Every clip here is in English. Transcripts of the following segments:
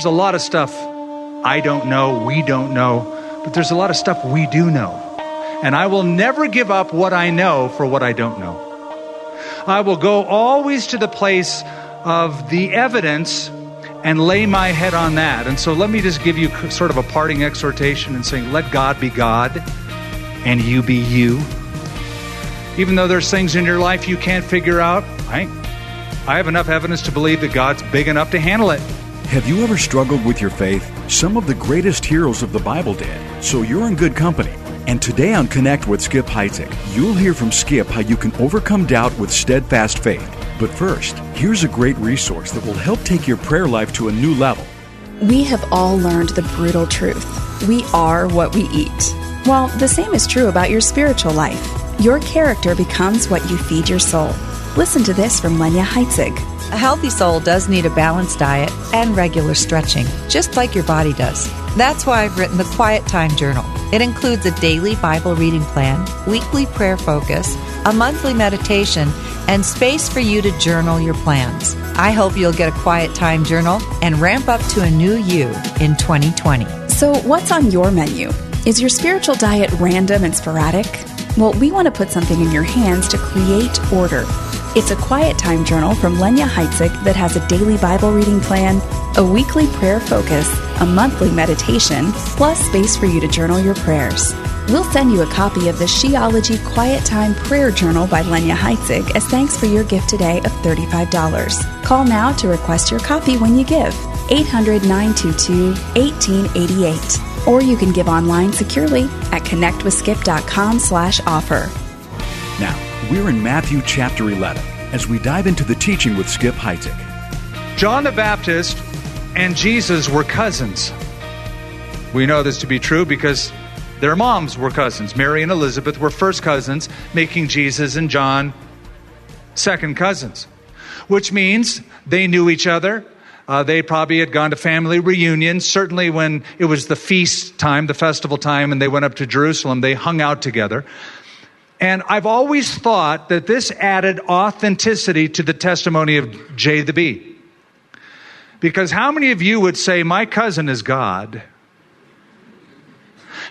There's a lot of stuff I don't know, we don't know, but there's a lot of stuff we do know. And I will never give up what I know for what I don't know. I will go always to the place of the evidence and lay my head on that. And so let me just give you sort of a parting exhortation and saying, let God be God and you be you. Even though there's things in your life you can't figure out, I, I have enough evidence to believe that God's big enough to handle it. Have you ever struggled with your faith? Some of the greatest heroes of the Bible did, so you're in good company. And today on Connect with Skip Heitzig, you'll hear from Skip how you can overcome doubt with steadfast faith. But first, here's a great resource that will help take your prayer life to a new level. We have all learned the brutal truth. We are what we eat. Well, the same is true about your spiritual life. Your character becomes what you feed your soul. Listen to this from Lenya Heitzig. A healthy soul does need a balanced diet and regular stretching, just like your body does. That's why I've written the Quiet Time Journal. It includes a daily Bible reading plan, weekly prayer focus, a monthly meditation, and space for you to journal your plans. I hope you'll get a Quiet Time Journal and ramp up to a new you in 2020. So, what's on your menu? Is your spiritual diet random and sporadic? Well, we want to put something in your hands to create order. It's a quiet time journal from Lenya Heitzig that has a daily Bible reading plan, a weekly prayer focus, a monthly meditation, plus space for you to journal your prayers. We'll send you a copy of the Sheology Quiet Time Prayer Journal by Lenya Heitzig as thanks for your gift today of $35. Call now to request your copy when you give. 800 922 1888. Or you can give online securely at connectwithskip.com slash offer. Now, we're in Matthew chapter 11 as we dive into the teaching with Skip Heitzig. John the Baptist and Jesus were cousins. We know this to be true because their moms were cousins. Mary and Elizabeth were first cousins, making Jesus and John second cousins, which means they knew each other. Uh, they probably had gone to family reunions. Certainly, when it was the feast time, the festival time, and they went up to Jerusalem, they hung out together. And I've always thought that this added authenticity to the testimony of J the B. Because how many of you would say, My cousin is God?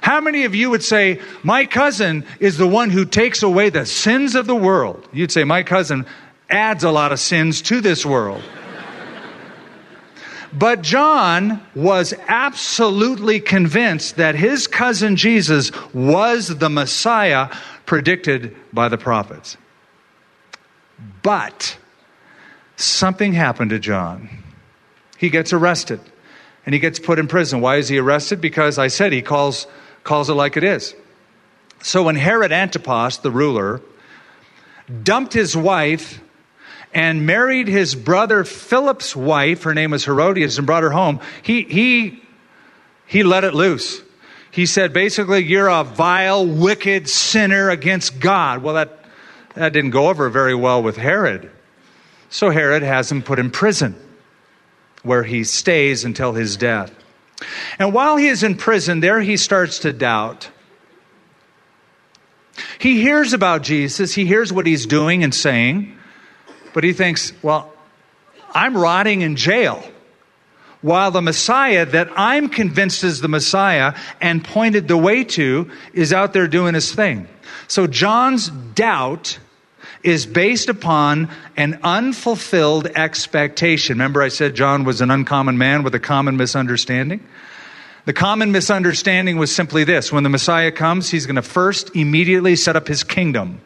How many of you would say, My cousin is the one who takes away the sins of the world? You'd say, My cousin adds a lot of sins to this world. But John was absolutely convinced that his cousin Jesus was the Messiah predicted by the prophets. But something happened to John. He gets arrested and he gets put in prison. Why is he arrested? Because I said he calls, calls it like it is. So when Herod Antipas, the ruler, dumped his wife and married his brother Philip's wife, her name was Herodias, and brought her home, he, he, he let it loose. He said, basically, you're a vile, wicked sinner against God. Well, that, that didn't go over very well with Herod. So Herod has him put in prison, where he stays until his death. And while he is in prison, there he starts to doubt. He hears about Jesus, he hears what he's doing and saying. But he thinks, well, I'm rotting in jail. While the Messiah that I'm convinced is the Messiah and pointed the way to is out there doing his thing. So John's doubt is based upon an unfulfilled expectation. Remember, I said John was an uncommon man with a common misunderstanding? The common misunderstanding was simply this when the Messiah comes, he's going to first immediately set up his kingdom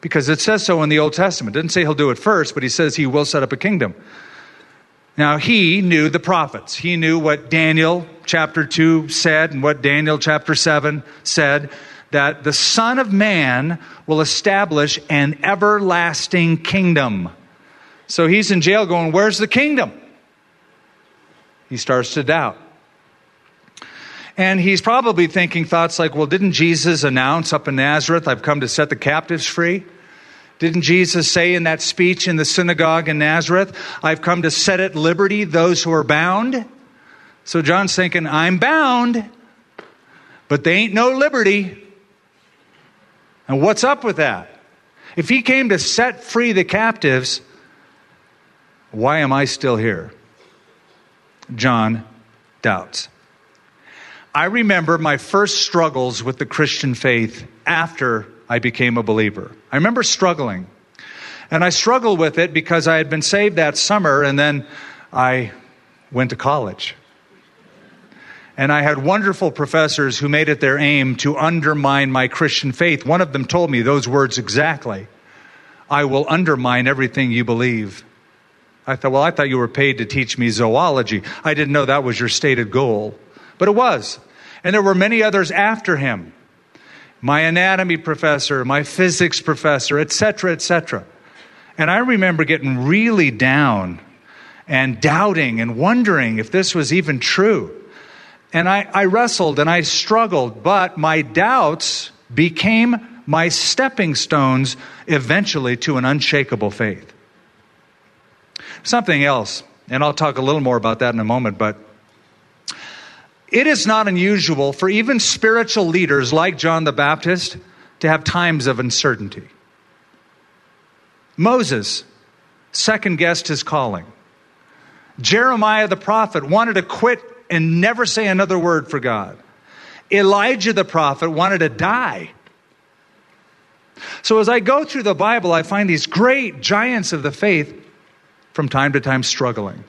because it says so in the Old Testament. It didn't say he'll do it first, but he says he will set up a kingdom. Now, he knew the prophets. He knew what Daniel chapter 2 said and what Daniel chapter 7 said that the Son of Man will establish an everlasting kingdom. So he's in jail going, Where's the kingdom? He starts to doubt. And he's probably thinking thoughts like, well, didn't Jesus announce up in Nazareth, I've come to set the captives free? Didn't Jesus say in that speech in the synagogue in Nazareth, I've come to set at liberty those who are bound? So John's thinking, I'm bound, but they ain't no liberty. And what's up with that? If he came to set free the captives, why am I still here? John doubts. I remember my first struggles with the Christian faith after I became a believer. I remember struggling. And I struggled with it because I had been saved that summer and then I went to college. And I had wonderful professors who made it their aim to undermine my Christian faith. One of them told me those words exactly I will undermine everything you believe. I thought, well, I thought you were paid to teach me zoology. I didn't know that was your stated goal. But it was. And there were many others after him my anatomy professor, my physics professor, etc., etc. And I remember getting really down and doubting and wondering if this was even true. And I, I wrestled and I struggled, but my doubts became my stepping stones eventually to an unshakable faith. Something else, and I'll talk a little more about that in a moment, but it is not unusual for even spiritual leaders like John the Baptist to have times of uncertainty. Moses second guessed his calling. Jeremiah the prophet wanted to quit and never say another word for God. Elijah the prophet wanted to die. So as I go through the Bible, I find these great giants of the faith from time to time struggling.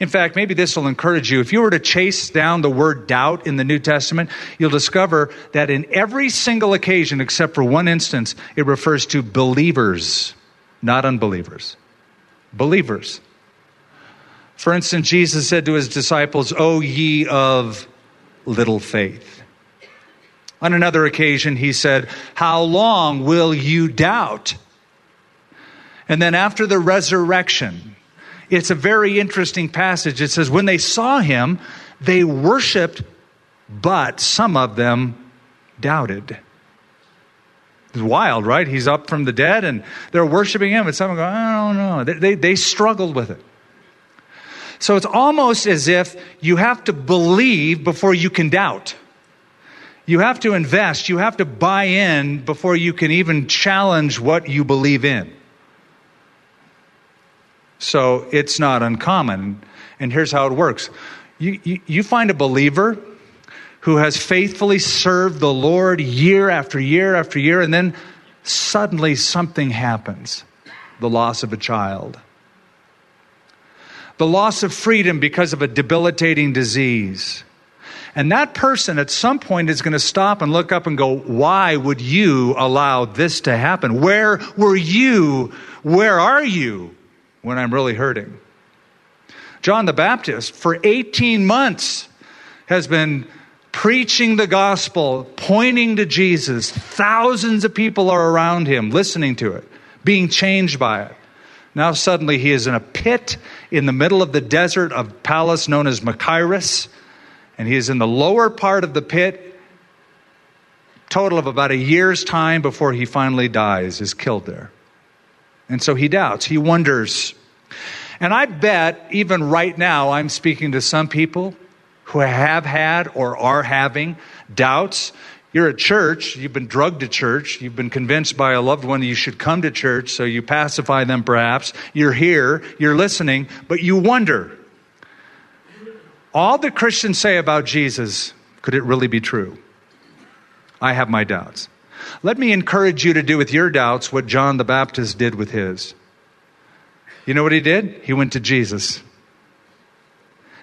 In fact, maybe this will encourage you. If you were to chase down the word doubt in the New Testament, you'll discover that in every single occasion, except for one instance, it refers to believers, not unbelievers. Believers. For instance, Jesus said to his disciples, O ye of little faith. On another occasion, he said, How long will you doubt? And then after the resurrection, it's a very interesting passage. It says, When they saw him, they worshiped, but some of them doubted. It's wild, right? He's up from the dead and they're worshiping him, and some go, I don't know. They, they, they struggled with it. So it's almost as if you have to believe before you can doubt. You have to invest, you have to buy in before you can even challenge what you believe in. So it's not uncommon. And here's how it works you, you, you, find a believer who has faithfully served the Lord year after year after year, and then suddenly something happens the loss of a child, the loss of freedom because of a debilitating disease. And that person at some point is going to stop and look up and go, Why would you allow this to happen? Where were you? Where are you when I'm really hurting? John the Baptist, for 18 months, has been preaching the gospel, pointing to Jesus. Thousands of people are around him listening to it, being changed by it. Now, suddenly, he is in a pit in the middle of the desert of palace known as Machaerus and he is in the lower part of the pit, total of about a year's time before he finally dies, is killed there. And so he doubts, he wonders. And I bet even right now, I'm speaking to some people who have had or are having doubts. You're at church, you've been drugged to church, you've been convinced by a loved one you should come to church, so you pacify them perhaps. You're here, you're listening, but you wonder all that Christians say about Jesus, could it really be true? I have my doubts. Let me encourage you to do with your doubts what John the Baptist did with his. You know what he did? He went to Jesus.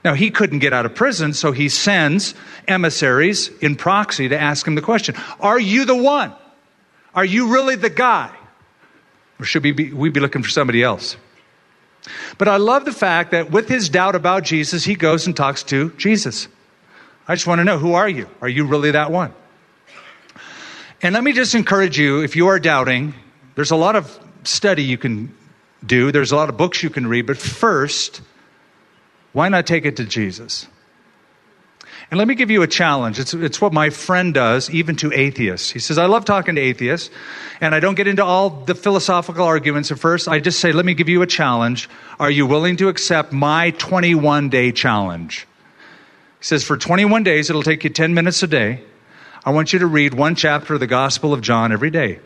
Now, he couldn't get out of prison, so he sends emissaries in proxy to ask him the question Are you the one? Are you really the guy? Or should we be, we be looking for somebody else? But I love the fact that with his doubt about Jesus, he goes and talks to Jesus. I just want to know who are you? Are you really that one? And let me just encourage you if you are doubting, there's a lot of study you can do, there's a lot of books you can read, but first, Why not take it to Jesus? And let me give you a challenge. It's, it's what my friend does, even to atheists. He says, I love talking to atheists, and I don't get into all the philosophical arguments at first. I just say, let me give you a challenge. Are you willing to accept my 21 day challenge? He says, for 21 days, it'll take you 10 minutes a day. I want you to read one chapter of the Gospel of John every day.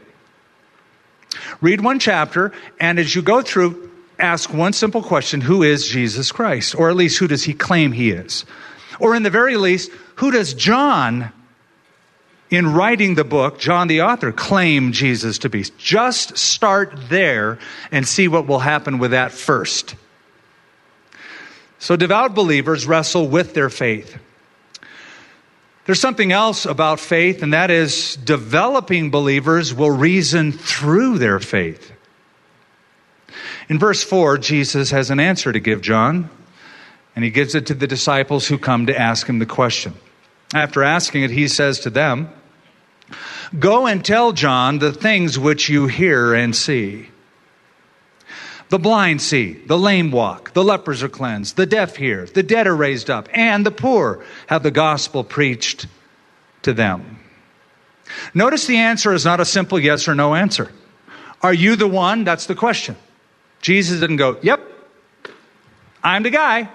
Read one chapter, and as you go through, ask one simple question Who is Jesus Christ? Or at least, who does he claim he is? Or, in the very least, who does John, in writing the book, John the author, claim Jesus to be? Just start there and see what will happen with that first. So, devout believers wrestle with their faith. There's something else about faith, and that is developing believers will reason through their faith. In verse 4, Jesus has an answer to give John and he gives it to the disciples who come to ask him the question. After asking it, he says to them, Go and tell John the things which you hear and see. The blind see, the lame walk, the lepers are cleansed, the deaf hear, the dead are raised up, and the poor have the gospel preached to them. Notice the answer is not a simple yes or no answer. Are you the one? That's the question. Jesus didn't go, Yep, I'm the guy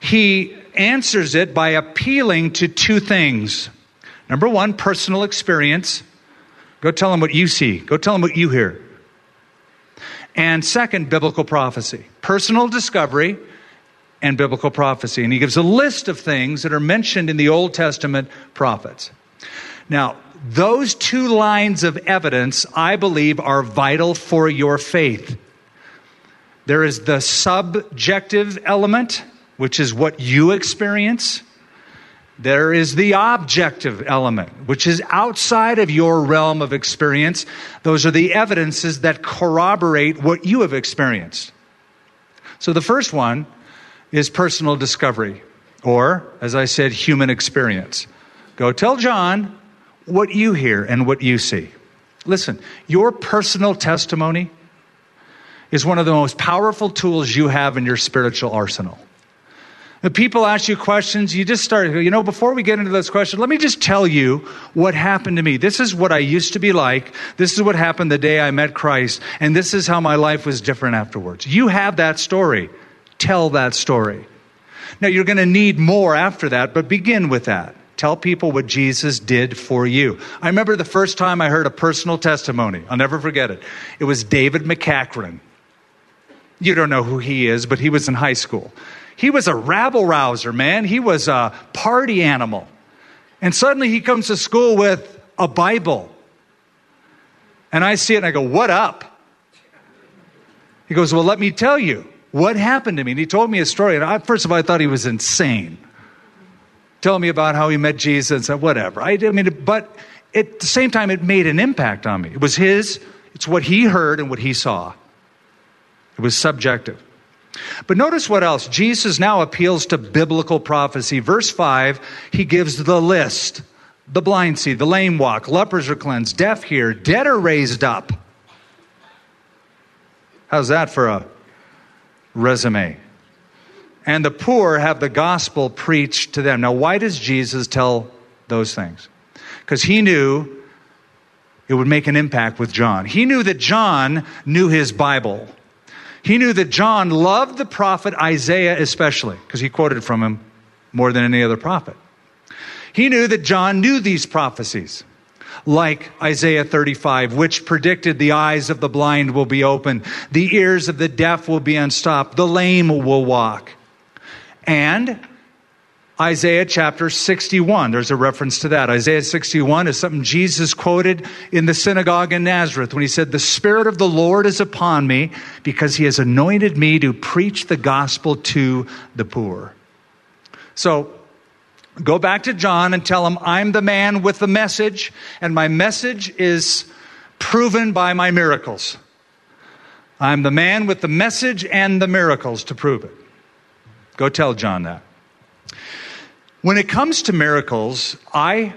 he answers it by appealing to two things. Number one, personal experience. Go tell them what you see, go tell them what you hear. And second, biblical prophecy. Personal discovery and biblical prophecy. And he gives a list of things that are mentioned in the Old Testament prophets. Now, those two lines of evidence, I believe, are vital for your faith. There is the subjective element, which is what you experience. There is the objective element, which is outside of your realm of experience. Those are the evidences that corroborate what you have experienced. So the first one is personal discovery, or, as I said, human experience. Go tell John what you hear and what you see. Listen, your personal testimony is one of the most powerful tools you have in your spiritual arsenal. The people ask you questions, you just start, you know, before we get into those questions, let me just tell you what happened to me. This is what I used to be like. This is what happened the day I met Christ. And this is how my life was different afterwards. You have that story. Tell that story. Now, you're going to need more after that, but begin with that. Tell people what Jesus did for you. I remember the first time I heard a personal testimony. I'll never forget it. It was David McCachran. You don't know who he is, but he was in high school. He was a rabble rouser, man. He was a party animal. And suddenly he comes to school with a Bible. And I see it and I go, What up? He goes, Well, let me tell you what happened to me. And he told me a story. And I, first of all, I thought he was insane. Telling me about how he met Jesus and Whatever. I, I mean, but at the same time, it made an impact on me. It was his, it's what he heard and what he saw. It was subjective. But notice what else. Jesus now appeals to biblical prophecy. Verse 5, he gives the list the blind see, the lame walk, lepers are cleansed, deaf hear, dead are raised up. How's that for a resume? And the poor have the gospel preached to them. Now, why does Jesus tell those things? Because he knew it would make an impact with John. He knew that John knew his Bible. He knew that John loved the prophet Isaiah especially, because he quoted from him more than any other prophet. He knew that John knew these prophecies, like Isaiah 35, which predicted the eyes of the blind will be opened, the ears of the deaf will be unstopped, the lame will walk. And Isaiah chapter 61. There's a reference to that. Isaiah 61 is something Jesus quoted in the synagogue in Nazareth when he said, The Spirit of the Lord is upon me because he has anointed me to preach the gospel to the poor. So, go back to John and tell him, I'm the man with the message, and my message is proven by my miracles. I'm the man with the message and the miracles to prove it. Go tell John that. When it comes to miracles, I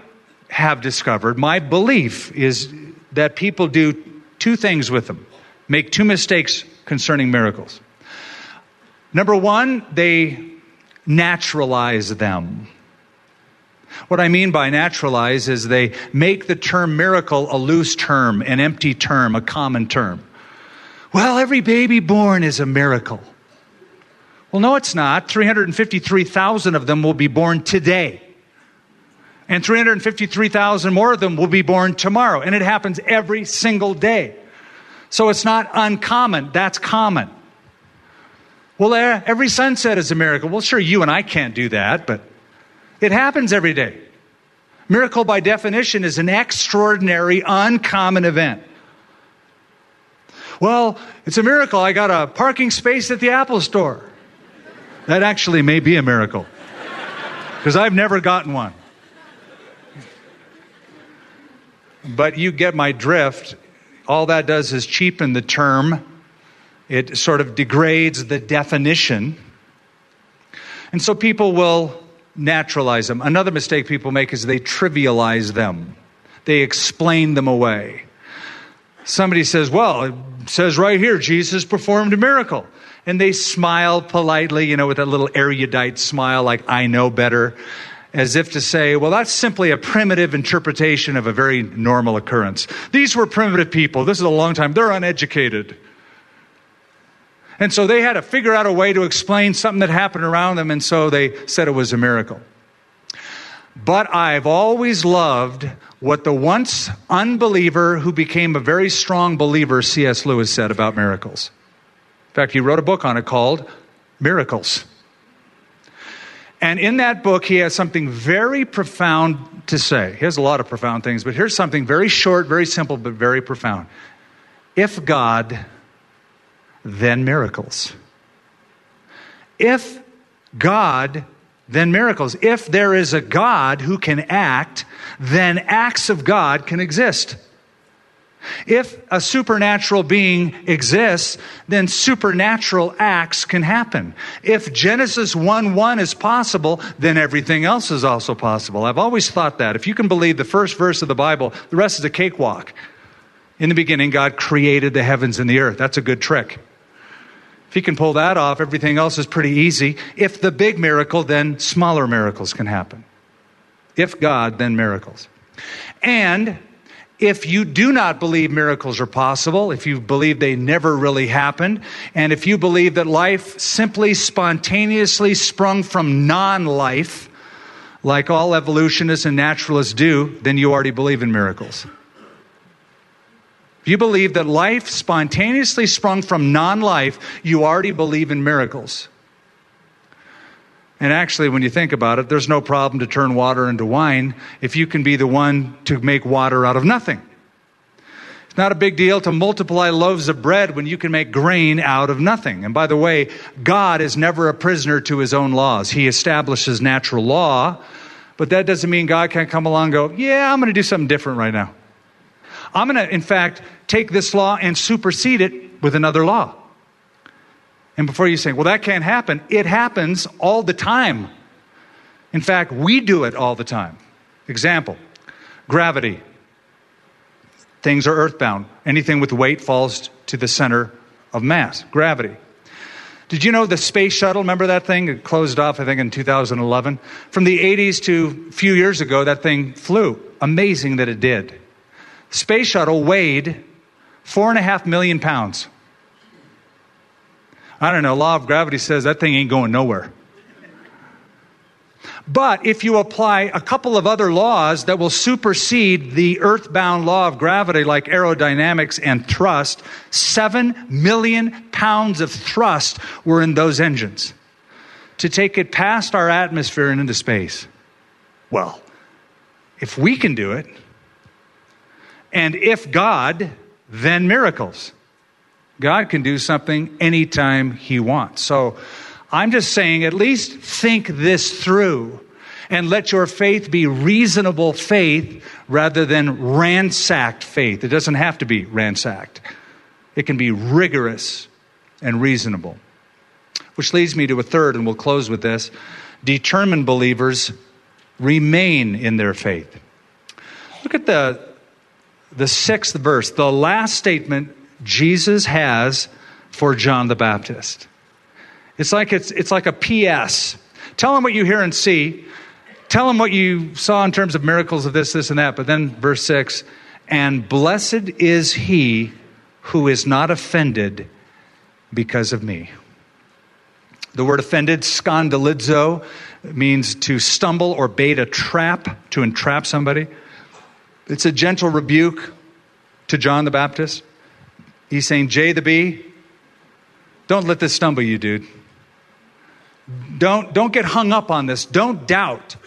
have discovered my belief is that people do two things with them make two mistakes concerning miracles. Number one, they naturalize them. What I mean by naturalize is they make the term miracle a loose term, an empty term, a common term. Well, every baby born is a miracle. Well, no, it's not. 353,000 of them will be born today. And 353,000 more of them will be born tomorrow. And it happens every single day. So it's not uncommon. That's common. Well, every sunset is a miracle. Well, sure, you and I can't do that, but it happens every day. Miracle, by definition, is an extraordinary, uncommon event. Well, it's a miracle. I got a parking space at the Apple store. That actually may be a miracle because I've never gotten one. But you get my drift. All that does is cheapen the term, it sort of degrades the definition. And so people will naturalize them. Another mistake people make is they trivialize them, they explain them away. Somebody says, Well, it says right here, Jesus performed a miracle. And they smile politely, you know, with a little erudite smile, like, I know better as if to say, well, that's simply a primitive interpretation of a very normal occurrence. These were primitive people. This is a long time. They're uneducated. And so they had to figure out a way to explain something that happened around them, and so they said it was a miracle. But I've always loved what the once unbeliever who became a very strong believer, C.S. Lewis, said about miracles. In fact, he wrote a book on it called Miracles. And in that book, he has something very profound to say. He has a lot of profound things, but here's something very short, very simple, but very profound. If God, then miracles. If God, then miracles. If there is a God who can act, then acts of God can exist. If a supernatural being exists, then supernatural acts can happen. If Genesis 1 1 is possible, then everything else is also possible. I've always thought that. If you can believe the first verse of the Bible, the rest is a cakewalk. In the beginning, God created the heavens and the earth. That's a good trick. If you can pull that off, everything else is pretty easy. If the big miracle, then smaller miracles can happen. If God, then miracles. And if you do not believe miracles are possible, if you believe they never really happened, and if you believe that life simply spontaneously sprung from non life, like all evolutionists and naturalists do, then you already believe in miracles. If you believe that life spontaneously sprung from non life, you already believe in miracles. And actually, when you think about it, there's no problem to turn water into wine if you can be the one to make water out of nothing. It's not a big deal to multiply loaves of bread when you can make grain out of nothing. And by the way, God is never a prisoner to his own laws. He establishes natural law, but that doesn't mean God can't come along and go, Yeah, I'm going to do something different right now. I'm going to, in fact, take this law and supersede it with another law. And before you say, well, that can't happen, it happens all the time. In fact, we do it all the time. Example gravity. Things are earthbound. Anything with weight falls to the center of mass, gravity. Did you know the space shuttle? Remember that thing? It closed off, I think, in 2011. From the 80s to a few years ago, that thing flew. Amazing that it did. Space shuttle weighed four and a half million pounds. I don't know, law of gravity says that thing ain't going nowhere. But if you apply a couple of other laws that will supersede the earthbound law of gravity, like aerodynamics and thrust, seven million pounds of thrust were in those engines to take it past our atmosphere and into space. Well, if we can do it, and if God, then miracles. God can do something anytime He wants. So I'm just saying, at least think this through and let your faith be reasonable faith rather than ransacked faith. It doesn't have to be ransacked, it can be rigorous and reasonable. Which leads me to a third, and we'll close with this. Determined believers remain in their faith. Look at the, the sixth verse, the last statement Jesus has for John the Baptist. It's like it's, it's like a PS. Tell them what you hear and see. Tell them what you saw in terms of miracles of this, this, and that. But then verse 6 and blessed is he who is not offended because of me. The word offended, scandalizo, means to stumble or bait a trap, to entrap somebody. It's a gentle rebuke to John the Baptist. He's saying, J the B, don't let this stumble you, dude. Don't, don't get hung up on this. Don't doubt.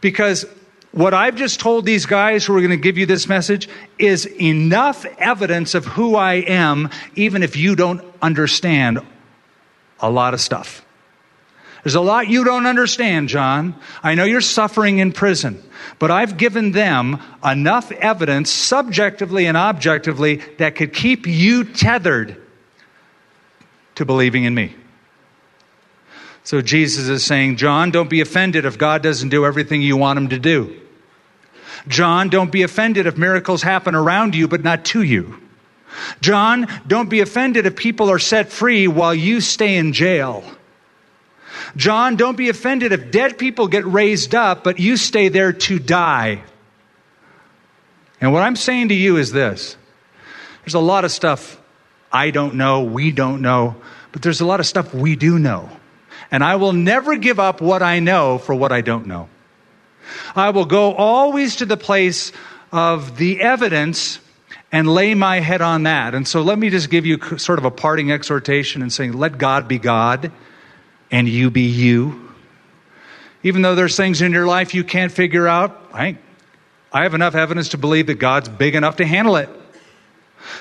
Because what I've just told these guys who are going to give you this message is enough evidence of who I am, even if you don't understand a lot of stuff. There's a lot you don't understand, John. I know you're suffering in prison, but I've given them enough evidence, subjectively and objectively, that could keep you tethered to believing in me. So Jesus is saying, John, don't be offended if God doesn't do everything you want him to do. John, don't be offended if miracles happen around you but not to you. John, don't be offended if people are set free while you stay in jail. John, don't be offended if dead people get raised up but you stay there to die. And what I'm saying to you is this there's a lot of stuff I don't know, we don't know, but there's a lot of stuff we do know. And I will never give up what I know for what I don't know. I will go always to the place of the evidence and lay my head on that. And so let me just give you sort of a parting exhortation and saying, let God be God and you be you. Even though there's things in your life you can't figure out, I, I have enough evidence to believe that God's big enough to handle it.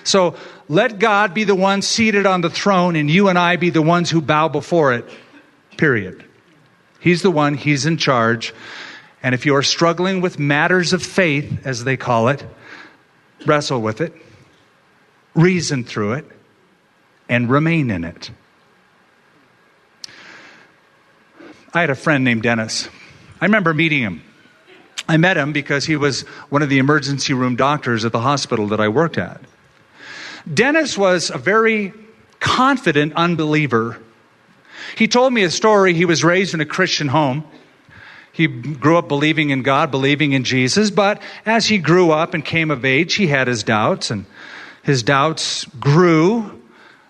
So let God be the one seated on the throne and you and I be the ones who bow before it. Period. He's the one, He's in charge. And if you are struggling with matters of faith, as they call it, wrestle with it, reason through it, and remain in it. I had a friend named Dennis. I remember meeting him. I met him because he was one of the emergency room doctors at the hospital that I worked at. Dennis was a very confident unbeliever he told me a story. He was raised in a Christian home. He grew up believing in God, believing in Jesus, but as he grew up and came of age, he had his doubts, and his doubts grew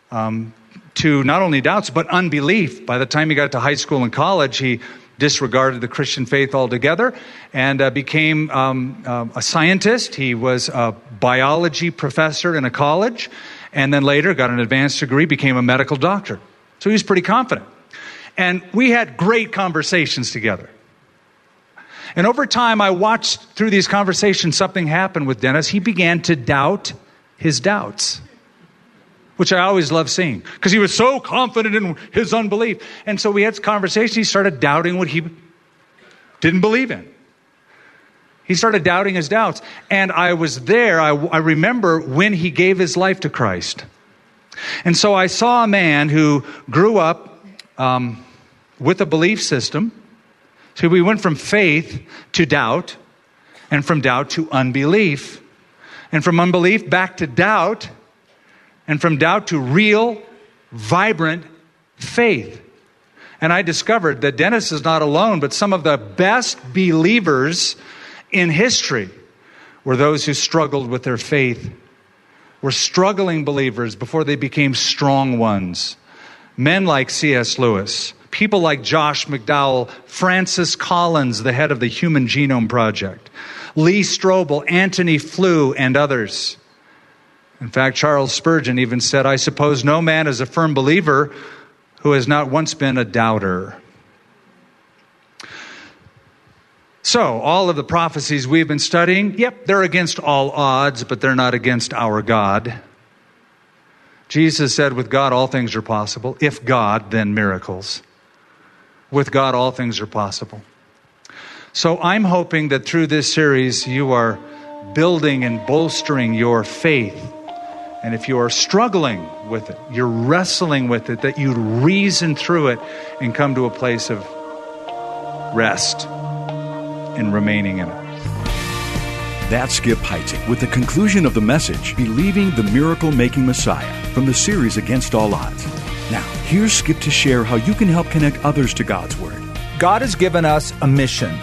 um, to not only doubts, but unbelief. By the time he got to high school and college, he disregarded the Christian faith altogether and uh, became um, uh, a scientist. He was a biology professor in a college, and then later got an advanced degree, became a medical doctor. So he was pretty confident. And we had great conversations together. And over time, I watched through these conversations something happen with Dennis. He began to doubt his doubts, which I always love seeing because he was so confident in his unbelief. And so we had conversations. He started doubting what he didn't believe in. He started doubting his doubts. And I was there. I, I remember when he gave his life to Christ. And so I saw a man who grew up um, with a belief system. So we went from faith to doubt, and from doubt to unbelief, and from unbelief back to doubt, and from doubt to real, vibrant faith. And I discovered that Dennis is not alone, but some of the best believers in history were those who struggled with their faith were struggling believers before they became strong ones. Men like C.S. Lewis, people like Josh McDowell, Francis Collins, the head of the Human Genome Project, Lee Strobel, Antony Flew, and others. In fact, Charles Spurgeon even said, I suppose no man is a firm believer who has not once been a doubter. So, all of the prophecies we've been studying, yep, they're against all odds, but they're not against our God. Jesus said, with God, all things are possible. If God, then miracles. With God, all things are possible. So, I'm hoping that through this series, you are building and bolstering your faith. And if you are struggling with it, you're wrestling with it, that you reason through it and come to a place of rest and remaining in it. That's Skip Heitzig with the conclusion of the message, Believing the Miracle Making Messiah, from the series Against All Odds. Now, here's Skip to share how you can help connect others to God's Word. God has given us a mission.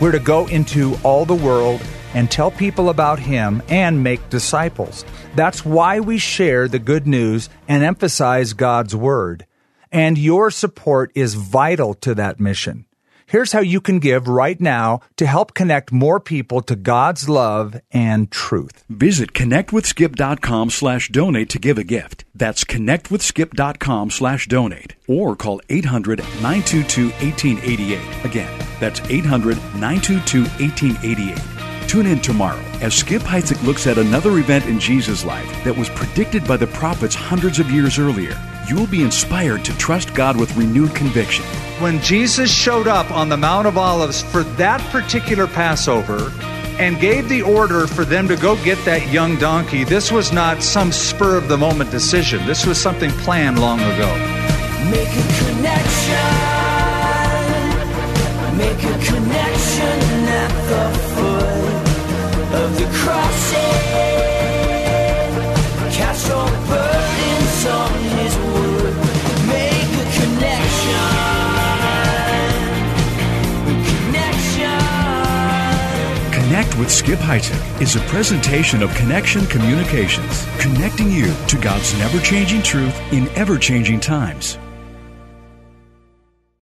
We're to go into all the world and tell people about Him and make disciples. That's why we share the good news and emphasize God's Word. And your support is vital to that mission. Here's how you can give right now to help connect more people to God's love and truth. Visit connectwithskip.com slash donate to give a gift. That's connectwithskip.com slash donate. Or call 800-922-1888. Again, that's 800-922-1888. Tune in tomorrow as Skip Heitzig looks at another event in Jesus' life that was predicted by the prophets hundreds of years earlier. You'll be inspired to trust God with renewed conviction. When Jesus showed up on the Mount of Olives for that particular Passover and gave the order for them to go get that young donkey, this was not some spur of the moment decision. This was something planned long ago. Make a connection. Make a connection at the foot of the cross. Cast your burdens on His. Make a. Connection. Connect with Skip Heitzig is a presentation of Connection Communications, connecting you to God's never changing truth in ever changing times.